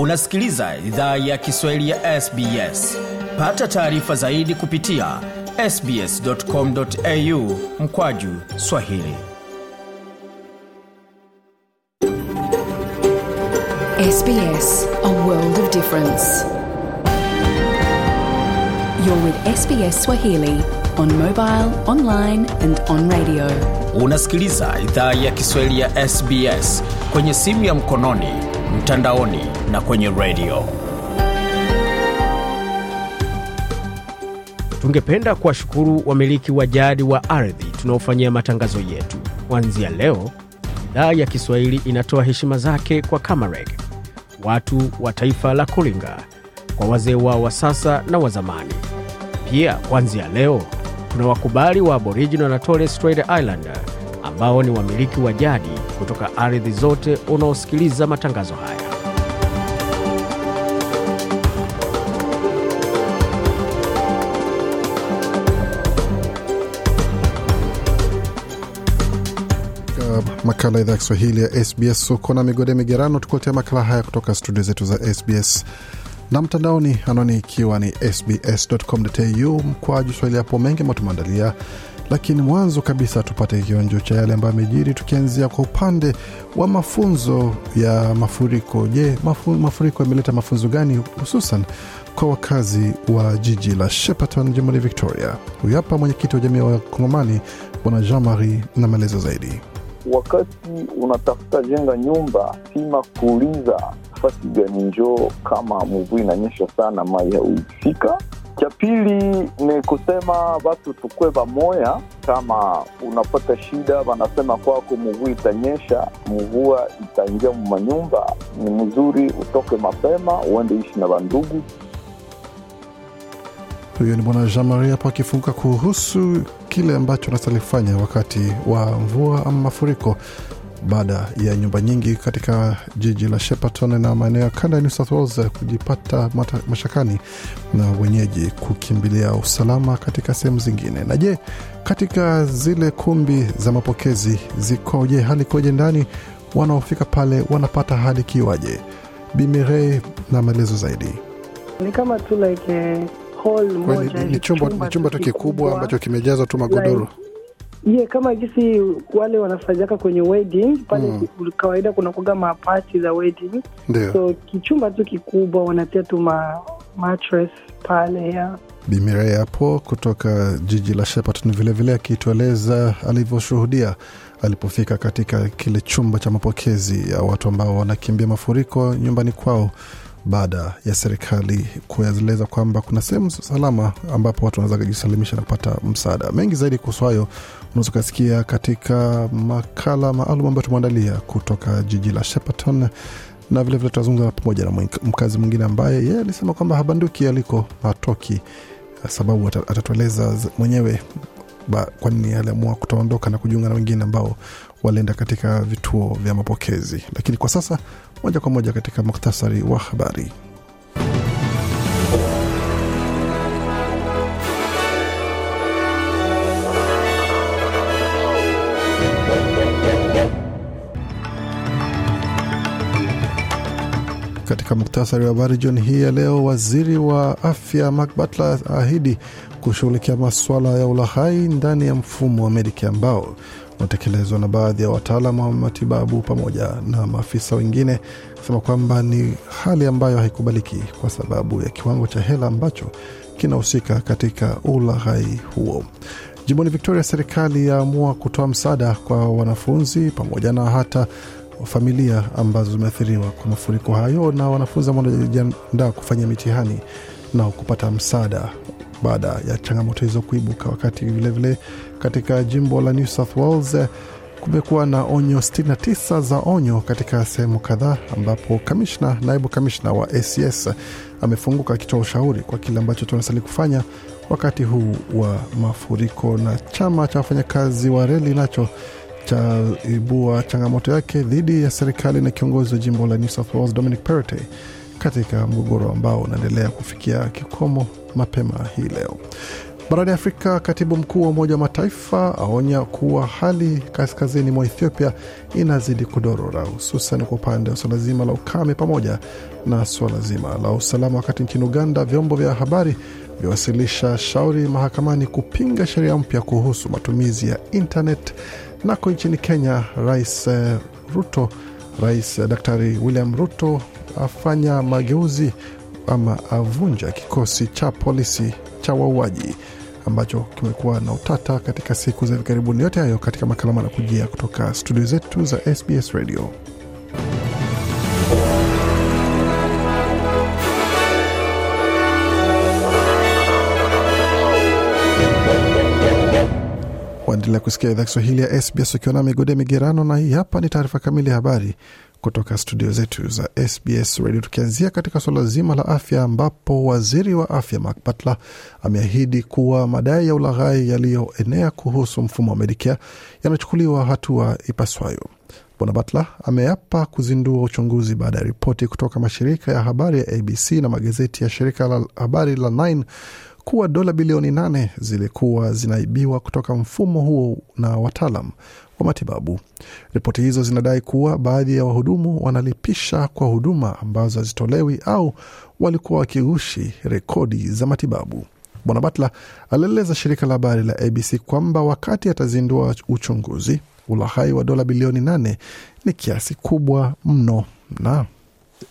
unasikiliza idhaa ya kiswahili ya sbs pata taarifa zaidi kupitia sbscomau mkwaju swahili SBS, a world of difference. You're with SBS Swahili on mobile, online and on radio. unasikiliza idhaa ya kiswahili ya sbs kwenye simu ya mkononi mtandaoni na kwenye redio Tungependa kuwashukuru wamiliki wa jadi wa ardhi tunaofanyia matangazo yetu. Kuanzia leo, idhaa ya Kiswahili inatoa heshima zake kwa Kamareg, watu wa taifa la Kulinga, kwa wazee wao wa sasa na wa zamani. Pia kuanzia leo kuna wakubali wa Aboriginal na Torres Strait Islander ambao ni wamiliki wa jadi kutoka ardhi zote unaosikiliza matangazo haya. makala ya idhaa ya Kiswahili ya SBS. huko na migode migerano, tukuletea makala haya kutoka studio zetu za SBS na mtandaoni, anwani ikiwa ni sbs.com.au mkwaju swahili. Hapo mengi ambayo lakini mwanzo kabisa tupate kionjo cha yale ambayo amejiri, tukianzia kwa upande wa mafunzo ya mafuriko. Je, mafu, mafuriko yameleta mafunzo gani hususan kwa wakazi wa jiji la Shepparton, jimboni Victoria? Huyu hapa mwenyekiti wa jamii wa Kongomani Bwana Jean Marie na maelezo zaidi. wakati unatafuta jenga nyumba sima kuuliza nafasi gani njoo kama mvua inanyesha sana mai hauifika cha pili ni kusema watu tukwe vamoya kama unapata shida wanasema kwako mvua itanyesha mvua itaingia mumanyumba. Ni mzuri utoke mapema uende ishi na vandugu Huyo ni bwana Jean Marie hapo akifunguka kuhusu kile ambacho anastahili kufanya wakati wa mvua ama mafuriko baada ya nyumba nyingi katika jiji la Shepparton na maeneo ya kanda ya New South Wales kujipata mata, mashakani na wenyeji kukimbilia usalama katika sehemu zingine. Na je, katika zile kumbi za mapokezi zikoje? Hali koje ndani? Wanaofika pale wanapata hali kiwaje? Bimirei na maelezo zaidi. ni kama tu like a hall moja ni- chumba, chumba tu kikubwa ambacho kimejazwa tu magodoro. Ye kama jinsi wale wanafanyaka kwenye wedding pale Mm. mm. kawaida kuna kuga mapati za wedding Deo. so kichumba tu kikubwa wanatia tu ma mattress pale ya Bimire hapo kutoka jiji la Shepparton vilevile akitueleza alivyoshuhudia alipofika katika kile chumba cha mapokezi ya watu ambao wanakimbia mafuriko nyumbani kwao baada ya serikali kueleza kwamba kuna sehemu salama ambapo watu wanaweza kujisalimisha na kupata msaada. Mengi zaidi kuhusu hayo unaweza ukasikia katika makala maalum ambayo tumeandalia kutoka jiji la Shepparton na vilevile tutazungumza pamoja na mkazi mwingine ambaye yeye alisema kwamba habanduki aliko hatoki sababu atatueleza mwenyewe kwa nini aliamua kutoondoka na kujiunga na wengine ambao walienda katika vituo vya mapokezi. Lakini kwa sasa, moja kwa moja katika muktasari wa habari. Katika muktasari wa habari jioni hii ya leo, waziri wa afya Mark Butler ahidi kushughulikia masuala ya ulaghai ndani ya mfumo wa Medicare ambao unatekelezwa na baadhi ya wataalam wa matibabu pamoja na maafisa wengine, kusema kwamba ni hali ambayo haikubaliki kwa sababu ya kiwango cha hela ambacho kinahusika katika ulaghai huo. Jimboni Victoria, serikali yaamua kutoa msaada kwa wanafunzi pamoja na hata familia ambazo zimeathiriwa kwa mafuriko hayo na wanafunzi ambao wanajiandaa kufanya mitihani na kupata msaada baada ya changamoto hizo kuibuka. Wakati vilevile vile katika jimbo la New South Wales eh, kumekuwa na onyo 69 za onyo katika sehemu kadhaa, ambapo kamishna, naibu kamishna wa ACS amefunguka akitoa ushauri kwa kile ambacho tunastahili kufanya wakati huu wa mafuriko. Na chama cha wafanyakazi wa reli nacho chaibua changamoto yake dhidi ya serikali na kiongozi wa jimbo la New South Wales Dominic Perrottet katika mgogoro ambao unaendelea kufikia kikomo mapema hii leo. Barani Afrika, katibu mkuu wa Umoja wa Mataifa aonya kuwa hali kaskazini mwa Ethiopia inazidi kudorora, hususan kwa upande wa suala zima la ukame pamoja na suala zima la usalama. Wakati nchini Uganda, vyombo vya habari vyawasilisha shauri mahakamani kupinga sheria mpya kuhusu matumizi ya internet. Nako nchini Kenya, Rais eh, Ruto, Rais eh, Daktari William Ruto afanya mageuzi ama avunja kikosi cha polisi cha wauaji ambacho kimekuwa na utata katika siku za hivi karibuni. Yote hayo katika makala manakujia kutoka studio zetu za SBS Radio. Waendelea kusikia idhaa Kiswahili ya SBS ukiwa na migode migerano, na hii hapa ni taarifa kamili ya habari kutoka studio zetu za SBS Radio, tukianzia katika suala zima la afya, ambapo waziri wa afya Mark Butler ameahidi kuwa madai ya ulaghai yaliyoenea kuhusu mfumo wa Medicare yanachukuliwa hatua ipaswayo. Bwana Butler ameapa kuzindua uchunguzi baada ya ripoti kutoka mashirika ya habari ya ABC na magazeti ya shirika la habari la Nine kuwa dola bilioni nane zilikuwa zinaibiwa kutoka mfumo huo na wataalam wa matibabu. Ripoti hizo zinadai kuwa baadhi ya wahudumu wanalipisha kwa huduma ambazo hazitolewi au walikuwa wakigushi rekodi za matibabu. Bwana Butler alieleza shirika la habari la ABC kwamba wakati atazindua uchunguzi, ulaghai wa dola bilioni nane ni kiasi kubwa mno na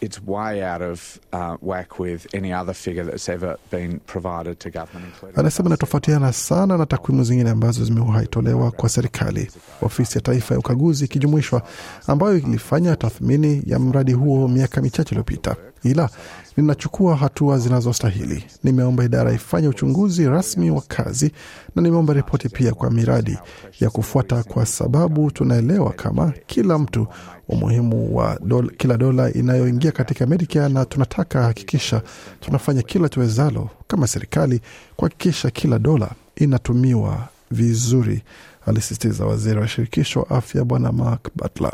it's way out of uh, whack with any other figure that's ever been provided to government, Anasema inatofautiana sana na takwimu zingine ambazo zimewahi tolewa kwa serikali, ofisi ya taifa ya ukaguzi ikijumuishwa, ambayo ilifanya tathmini ya mradi huo miaka michache iliyopita. Ila ninachukua hatua zinazostahili. Nimeomba idara ifanye uchunguzi rasmi wa kazi na nimeomba ripoti pia kwa miradi ya kufuata, kwa sababu tunaelewa kama kila mtu umuhimu wa dola, kila dola inayoingia katika Medicare, na tunataka hakikisha tunafanya kila tuwezalo kama serikali kuhakikisha kila dola inatumiwa vizuri, alisisitiza waziri wa shirikisho afya Bwana Mark Butler.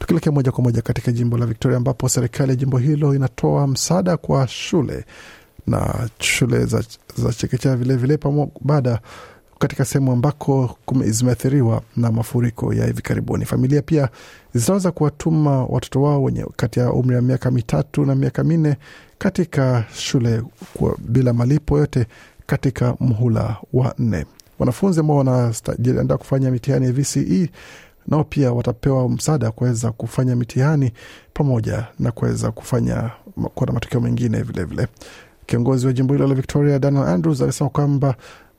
Tukielekea moja kwa moja katika jimbo la Victoria, ambapo serikali ya jimbo hilo inatoa msaada kwa shule na shule za, za chekechea vilevile baada katika sehemu ambako zimeathiriwa na mafuriko ya hivi karibuni. Familia pia zinaweza kuwatuma watoto wao wenye kati ya umri wa miaka mitatu na miaka minne katika shule kwa, bila malipo yote katika mhula wa nne. Wanafunzi ambao wanajiandaa kufanya mitihani ya VCE nao pia watapewa msaada kuweza kufanya mitihani pamoja na kuweza kufanya kuwa na matokeo mengine vilevile. Kiongozi wa jimbo hilo la Victoria Daniel Andrews alisema kwamba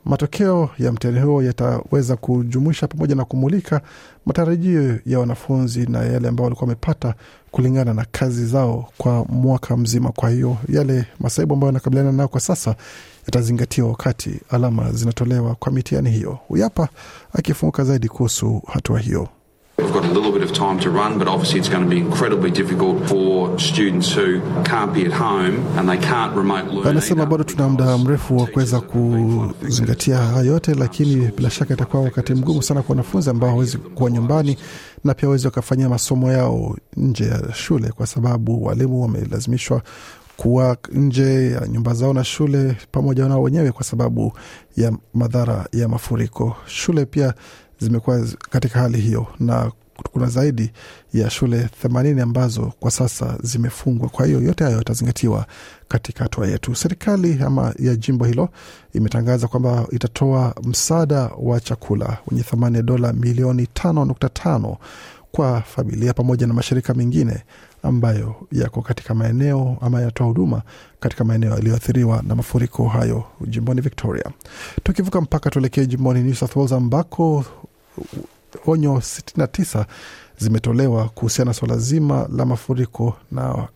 matokeo ya mtihani huo yataweza kujumuisha pamoja na kumulika matarajio ya wanafunzi na yale ambao walikuwa wamepata kulingana na kazi zao kwa mwaka mzima. Kwa hiyo yale masaibu ambayo yanakabiliana nayo kwa sasa yatazingatiwa wakati alama zinatolewa kwa mitihani hiyo. Huyu hapa akifunguka zaidi kuhusu hatua hiyo. We've got a little bit of time to run, but obviously it's going to be incredibly difficult for students who can't be at home and they can't remote learn. Anasema bado tuna muda mrefu wa kuweza kuzingatia haya yote, lakini bila shaka itakuwa wakati mgumu sana kwa wanafunzi ambao hawezi kuwa nyumbani na pia hawezi wakafanyia masomo yao nje ya shule, kwa sababu walimu wamelazimishwa kuwa nje ya nyumba zao na shule pamoja nao wenyewe kwa sababu ya madhara ya mafuriko. Shule pia zimekuwa katika hali hiyo na kuna zaidi ya shule themanini ambazo kwa sasa zimefungwa. Kwa hiyo yote hayo yatazingatiwa katika hatua yetu. Serikali ama ya jimbo hilo imetangaza kwamba itatoa msaada wa chakula wenye thamani ya dola milioni tano nukta tano kwa familia pamoja na mashirika mengine ambayo yako katika maeneo ama yanatoa huduma katika maeneo yaliyoathiriwa na mafuriko hayo jimboni Victoria. Tukivuka mpaka tuelekee jimboni New South Wales ambako onyo 69 zimetolewa kuhusiana na swala zima la mafuriko na uh,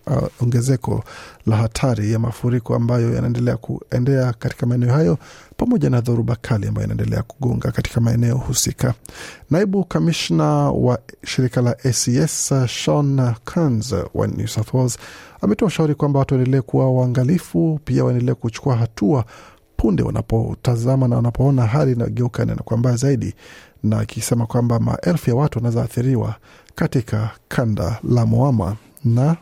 ongezeko la hatari ya mafuriko ambayo yanaendelea kuendea katika maeneo hayo pamoja na dhoruba kali ambayo inaendelea kugonga katika maeneo husika. Naibu kamishna wa shirika la ACS Sean Kearns wa New South Wales ametoa ushauri kwamba watu waendelee kuwa waangalifu, pia waendelee kuchukua hatua punde wanapotazama na wanapoona hali inageuka na kwa mbaya zaidi, na akisema kwamba maelfu ya watu wanaweza athiriwa katika kanda la Moama na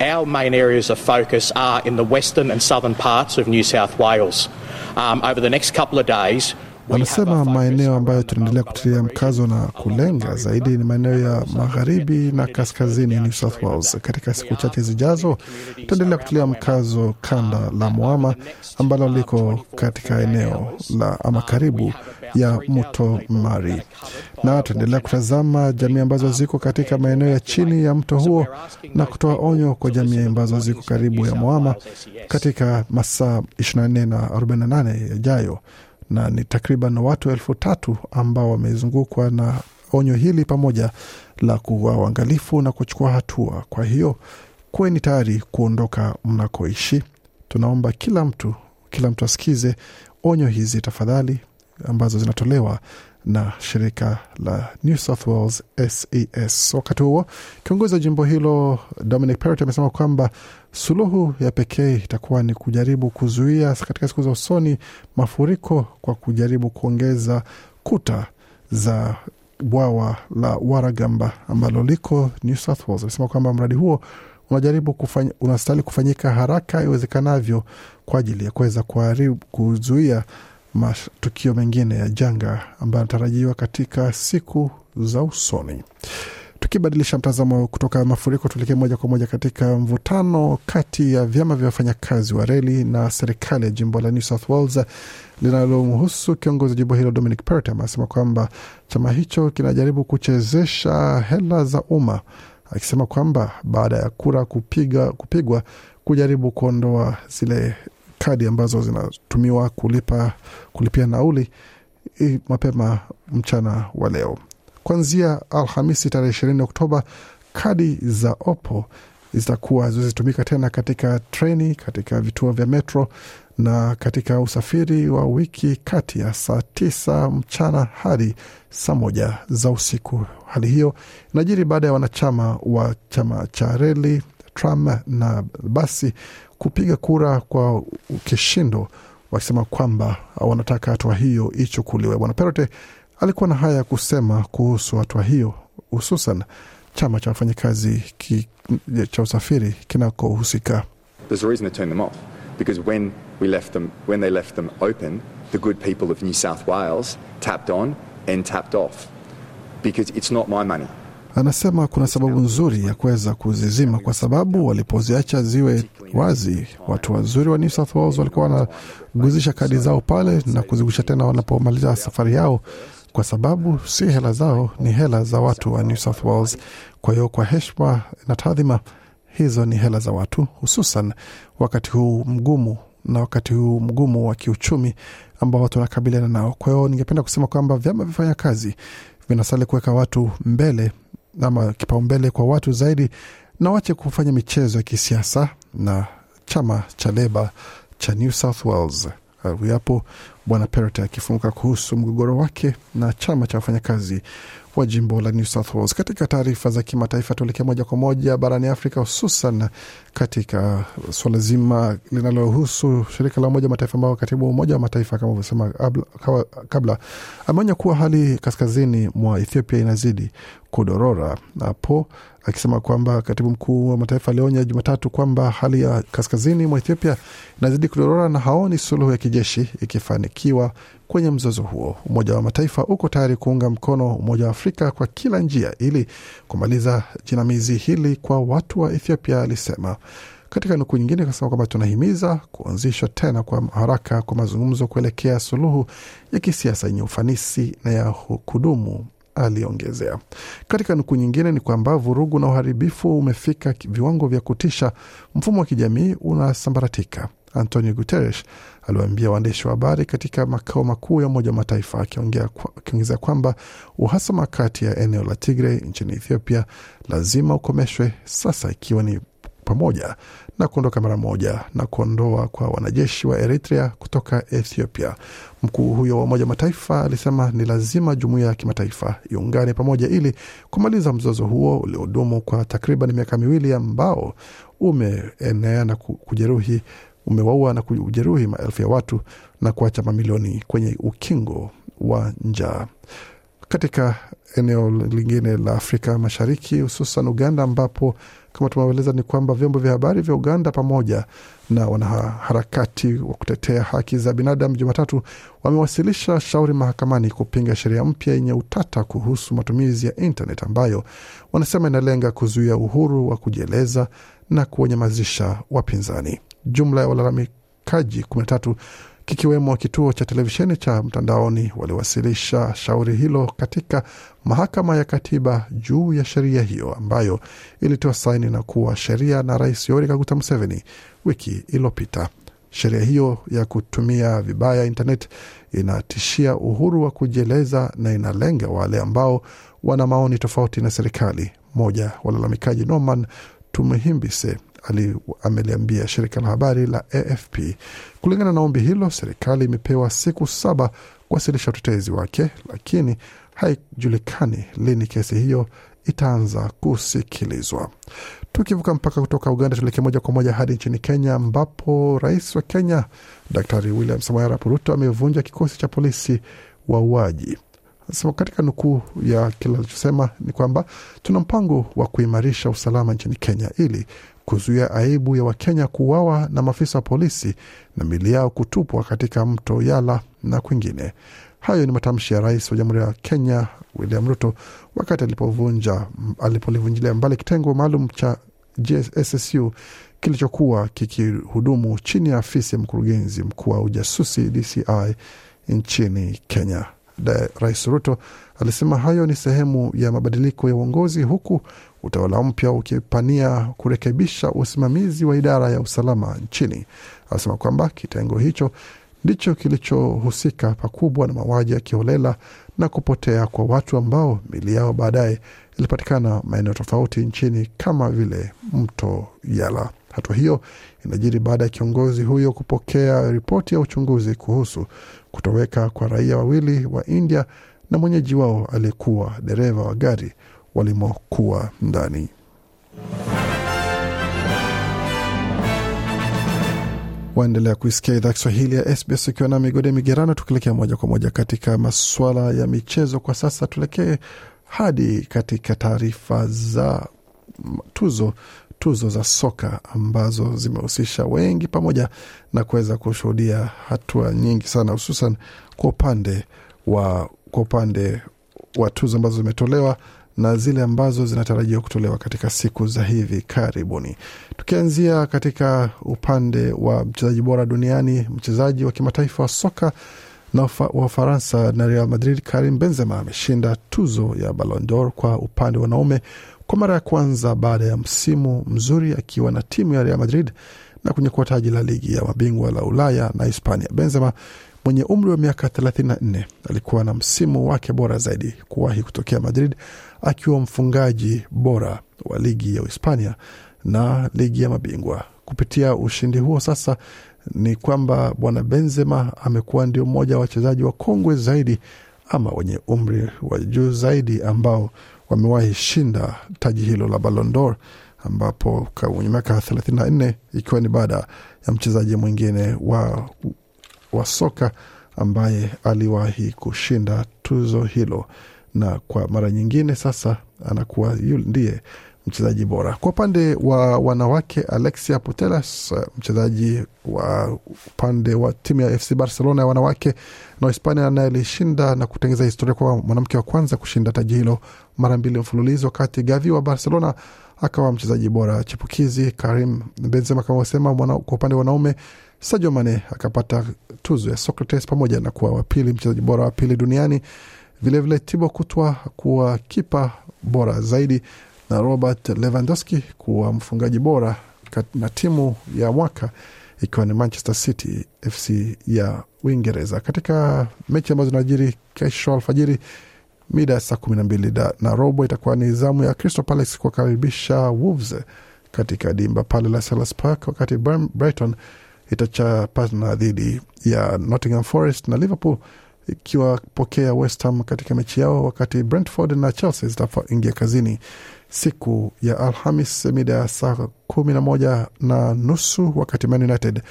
Our main areas of focus are in the western and southern parts of New South Wales. Um, over the next couple of days, Anasema maeneo ambayo tunaendelea kutilia mkazo na kulenga zaidi ni maeneo ya magharibi na kaskazini New South Wales. Katika siku chache zijazo, tutaendelea kutilia mkazo kanda la Moama ambalo liko katika eneo la ama karibu ya mto Mari, na tutaendelea kutazama jamii ambazo ziko katika maeneo ya chini ya mto huo na kutoa onyo kwa jamii ambazo ziko karibu ya Moama katika masaa 24 na 48 yajayo na ni takriban watu elfu tatu ambao wamezungukwa na onyo hili pamoja la kuwa uangalifu na kuchukua hatua. Kwa hiyo kuweni tayari kuondoka mnakoishi. Tunaomba kila mtu, kila mtu asikize onyo hizi tafadhali, ambazo zinatolewa na shirika la New South Wales SES. Wakati huo kiongozi wa jimbo hilo Dominic Perrott amesema kwamba suluhu ya pekee itakuwa ni kujaribu kuzuia katika siku za usoni mafuriko kwa kujaribu kuongeza kuta za bwawa la Waragamba ambalo liko New South Wales. Amesema kwamba mradi huo unajaribu kufanya, unastahili kufanyika haraka iwezekanavyo kwa ajili ya kuweza kuzuia matukio mengine ya janga ambayo yanatarajiwa katika siku za usoni. Tukibadilisha mtazamo kutoka mafuriko, tuelekee moja kwa moja katika mvutano kati ya vyama vya wafanyakazi wa reli na serikali ya jimbo la New South Wales linalomhusu kiongozi wa jimbo hilo Dominic Perrott amesema kwamba chama hicho kinajaribu kuchezesha hela za umma, akisema kwamba baada ya kura kupiga, kupigwa kujaribu kuondoa zile kadi ambazo zinatumiwa kulipa kulipia nauli mapema mchana wa leo kuanzia Alhamisi tarehe ishirini Oktoba, kadi za Oppo zitakuwa zizitumika tena katika treni, katika vituo vya metro na katika usafiri wa wiki kati ya saa tisa mchana hadi saa moja za usiku. Hali hiyo inajiri baada ya wanachama wa chama cha reli, tram na basi kupiga kura kwa kishindo, wakisema kwamba wanataka hatua hiyo ichukuliwe. Bwana Perote alikuwa na haya ya kusema kuhusu hatua hiyo, hususan chama cha wafanyakazi cha usafiri kinakohusika. The good people of New South Wales tapped on and tapped off because it's not my money. Anasema kuna sababu nzuri ya kuweza kuzizima kwa sababu walipoziacha ziwe wazi, watu wazuri wa New South Wales walikuwa wanaguzisha kadi zao pale na kuzigusha tena wanapomaliza safari yao, kwa sababu si hela zao, ni hela za watu wa New South Wales. Kwa hiyo kwa heshima na taadhima, hizo ni hela za watu, hususan wakati huu mgumu na wakati huu mgumu wa kiuchumi ambao tunakabiliana nao. Kwa hiyo ningependa kusema kwamba vyama vifanya kazi vinasali kuweka watu mbele ama kipaumbele kwa watu zaidi, na wache kufanya michezo ya kisiasa na chama cha Leba cha New South Wales. Hapo Bwana Perrott akifunguka kuhusu mgogoro wake na chama cha wafanyakazi wa jimbo la New South Wales. Katika taarifa za kimataifa, tuelekea moja kwa moja barani Afrika, hususan katika suala zima linalohusu shirika la Umoja wa Mataifa, ambao katibu Umoja wa Mataifa kama ulivyosema kabla, ameonya kuwa hali kaskazini mwa Ethiopia inazidi kudorora, hapo akisema kwamba katibu mkuu wa mataifa alionya Jumatatu kwamba hali ya kaskazini mwa Ethiopia inazidi kudorora na haoni suluhu ya kijeshi ikifanikiwa kwenye mzozo huo. Umoja wa Mataifa uko tayari kuunga mkono Umoja wa Afrika kwa kila njia ili kumaliza jinamizi hili kwa watu wa Ethiopia, alisema. Katika nukuu nyingine akasema kwamba tunahimiza kuanzishwa tena kwa haraka kwa mazungumzo kuelekea suluhu ya kisiasa yenye ufanisi na ya kudumu aliongezea. Katika nukuu nyingine ni kwamba vurugu na uharibifu umefika viwango vya kutisha, mfumo wa kijamii unasambaratika. Antonio Guterres aliwaambia waandishi wa habari katika makao makuu ya Umoja wa Mataifa akiongezea kwamba uhasama kati ya eneo la Tigray nchini Ethiopia lazima ukomeshwe sasa, ikiwa ni pamoja na kuondoka mara moja na kuondoa kwa wanajeshi wa Eritrea kutoka Ethiopia. Mkuu huyo wa Umoja Mataifa alisema ni lazima jumuiya ya kimataifa iungane pamoja ili kumaliza mzozo huo uliodumu kwa takriban miaka miwili ambao umeenea na kujeruhi umewaua na kujeruhi maelfu ya watu na kuacha mamilioni kwenye ukingo wa njaa. Katika eneo lingine la Afrika Mashariki, hususan Uganda, ambapo kama tumeeleza ni kwamba vyombo vya habari vya Uganda pamoja na wanaharakati wa kutetea haki za binadamu Jumatatu wamewasilisha shauri mahakamani kupinga sheria mpya yenye utata kuhusu matumizi ya internet ambayo wanasema inalenga kuzuia uhuru wa kujieleza na kuwanyamazisha wapinzani. Jumla ya walalamikaji 13 kikiwemo kituo cha televisheni cha mtandaoni waliwasilisha shauri hilo katika mahakama ya katiba juu ya sheria hiyo ambayo ilitoa saini na kuwa sheria na Rais Yoweri Kaguta Museveni wiki iliyopita. Sheria hiyo ya kutumia vibaya internet inatishia uhuru wa kujieleza na inalenga wale ambao wana maoni tofauti na serikali. Mmoja walalamikaji Norman Tumuhimbise ali ameliambia shirika la habari la AFP. Kulingana na ombi hilo, serikali imepewa siku saba kuwasilisha utetezi wake, lakini haijulikani lini kesi hiyo itaanza kusikilizwa. Tukivuka mpaka kutoka Uganda, tuelekee moja kwa moja hadi nchini Kenya, ambapo rais wa Kenya Daktari William Samoei Arap Ruto amevunja kikosi cha polisi wauaji. So, katika nukuu ya kile alichosema ni kwamba tuna mpango wa kuimarisha usalama nchini Kenya ili kuzuia aibu ya Wakenya kuuawa na maafisa wa polisi na mili yao kutupwa katika mto Yala na kwingine. Hayo ni matamshi ya rais wa Jamhuri ya Kenya William Ruto wakati alipovunja alipolivunjilia mbali kitengo maalum cha SSU kilichokuwa kikihudumu chini ya afisi ya mkurugenzi mkuu wa ujasusi DCI nchini Kenya. Rais Ruto alisema hayo ni sehemu ya mabadiliko ya uongozi huku utawala mpya ukipania kurekebisha usimamizi wa idara ya usalama nchini. Alisema kwamba kitengo hicho ndicho kilichohusika pakubwa na mauaji ya kiholela na kupotea kwa watu ambao mili yao baadaye ilipatikana maeneo tofauti nchini kama vile mto Yala. Hatua hiyo inajiri baada ya kiongozi huyo kupokea ripoti ya uchunguzi kuhusu kutoweka kwa raia wawili wa India na mwenyeji wao aliyekuwa dereva wa gari walimokuwa ndani. Waendelea kuisikia idhaa Kiswahili ya SBS ukiwa na migode migerano, tukielekea moja kwa moja katika masuala ya michezo. Kwa sasa tuelekee hadi katika taarifa za tuzo tuzo za soka ambazo zimehusisha wengi pamoja na kuweza kushuhudia hatua nyingi sana, hususan kwa upande wa kwa upande wa tuzo ambazo zimetolewa na zile ambazo zinatarajiwa kutolewa katika siku za hivi karibuni. Tukianzia katika upande wa mchezaji bora duniani, mchezaji wa kimataifa wa soka na wa Ufaransa na Real Madrid, Karim Benzema ameshinda tuzo ya Ballon kwa upande wa wanaume kwa mara ya kwanza baada ya msimu mzuri akiwa na timu ya Real Madrid na kunyakua taji la ligi ya mabingwa la Ulaya na Hispania. Benzema mwenye umri wa miaka 34 alikuwa na msimu wake bora zaidi kuwahi kutokea Madrid, akiwa mfungaji bora wa ligi ya Uhispania na ligi ya mabingwa. Kupitia ushindi huo sasa ni kwamba bwana Benzema amekuwa ndio mmoja wa wachezaji wa kongwe zaidi ama wenye umri wa juu zaidi ambao wamewahi shinda taji hilo la Ballon d'Or ambapo kwenye miaka 34 ikiwa ni baada ya mchezaji mwingine wa, wa soka ambaye aliwahi kushinda tuzo hilo, na kwa mara nyingine sasa anakuwa ndiye mchezaji bora. Kwa upande wa wanawake, Alexia Putelas, mchezaji wa upande wa timu ya FC Barcelona ya wanawake na Hispania, naye alishinda na kutengeza historia kwa mwanamke wa kwanza kushinda taji hilo mara mbili mfululizo, wakati Gavi wa Barcelona akawa mchezaji bora chipukizi. Karim Benzema kama wasema, kwa upande wa wanaume, Sadio Mane akapata tuzo ya Socrates pamoja na kuwa wapili mchezaji bora wa pili duniani, vilevile Thibaut Courtois kuwa kipa bora zaidi na Robert Lewandowski kuwa mfungaji bora na timu ya mwaka ikiwa ni Manchester City FC ya Uingereza. Katika mechi ambazo zinajiri kesho alfajiri mida ya saa kumi na mbili na robo itakuwa ni zamu ya Crystal Palace kuwakaribisha Wolves katika dimba pale la Selhurst Park, wakati Brighton itachapana dhidi ya Nottingham Forest na Liverpool ikiwapokea West Ham katika mechi yao, wakati Brentford na Chelsea zitaingia kazini siku ya Alhamis mida ya saa kumi na moja na nusu wakati Man United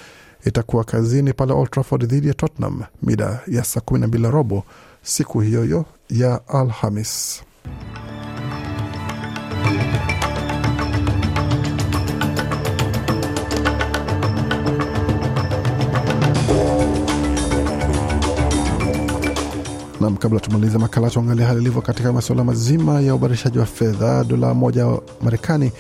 itakuwa kazini pale Old Trafford dhidi ya Tottenham mida ya saa kumi na mbili na robo siku hiyo hiyo ya Alhamis. Nam, kabla tumalize makala, tuangalia hali ilivyo katika masuala mazima ya ubadilishaji wa fedha. Dola moja Marekani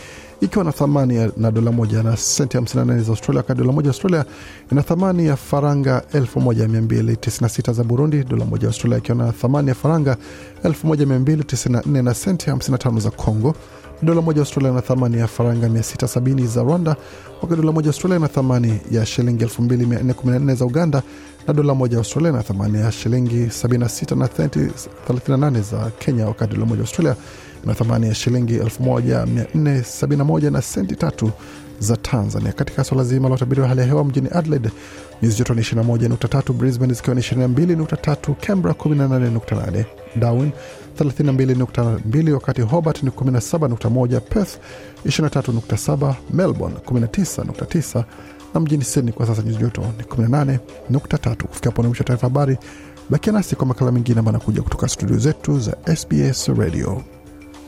ikiwa na thamani na dola moja na senti 58 za Australia, wakati dola moja Australia ina thamani ya faranga 1296 za Burundi, dola moja Australia ikiwa na thamani ya faranga 1294 na senti 55 za Congo, dola moja Australia ina thamani ya faranga 670 za Rwanda, wakati dola moja Australia ina thamani ya shilingi 2414 za Uganda na dola moja Australia na thamani ya shilingi 76 na 38 za Kenya, wakati dola moja Australia na thamani ya shilingi 1471 na senti tatu za Tanzania. Katika swala zima la utabiri wa hali ya hewa mjini Adelaide nyuzi joto ni 21.3, Brisbane zikiwa ni 22.3, Canberra 18.8, Darwin 32.2, wakati Hobart ni 17.1, Perth 23.7, Melbourne 19.9 na mjini Sydney kwa sasa nyuzi joto ni 18.3. Kufikia hapo ni mwisho wa taarifa habari. Bakia nasi kwa makala mengine ambayo anakuja kutoka studio zetu za SBS Radio.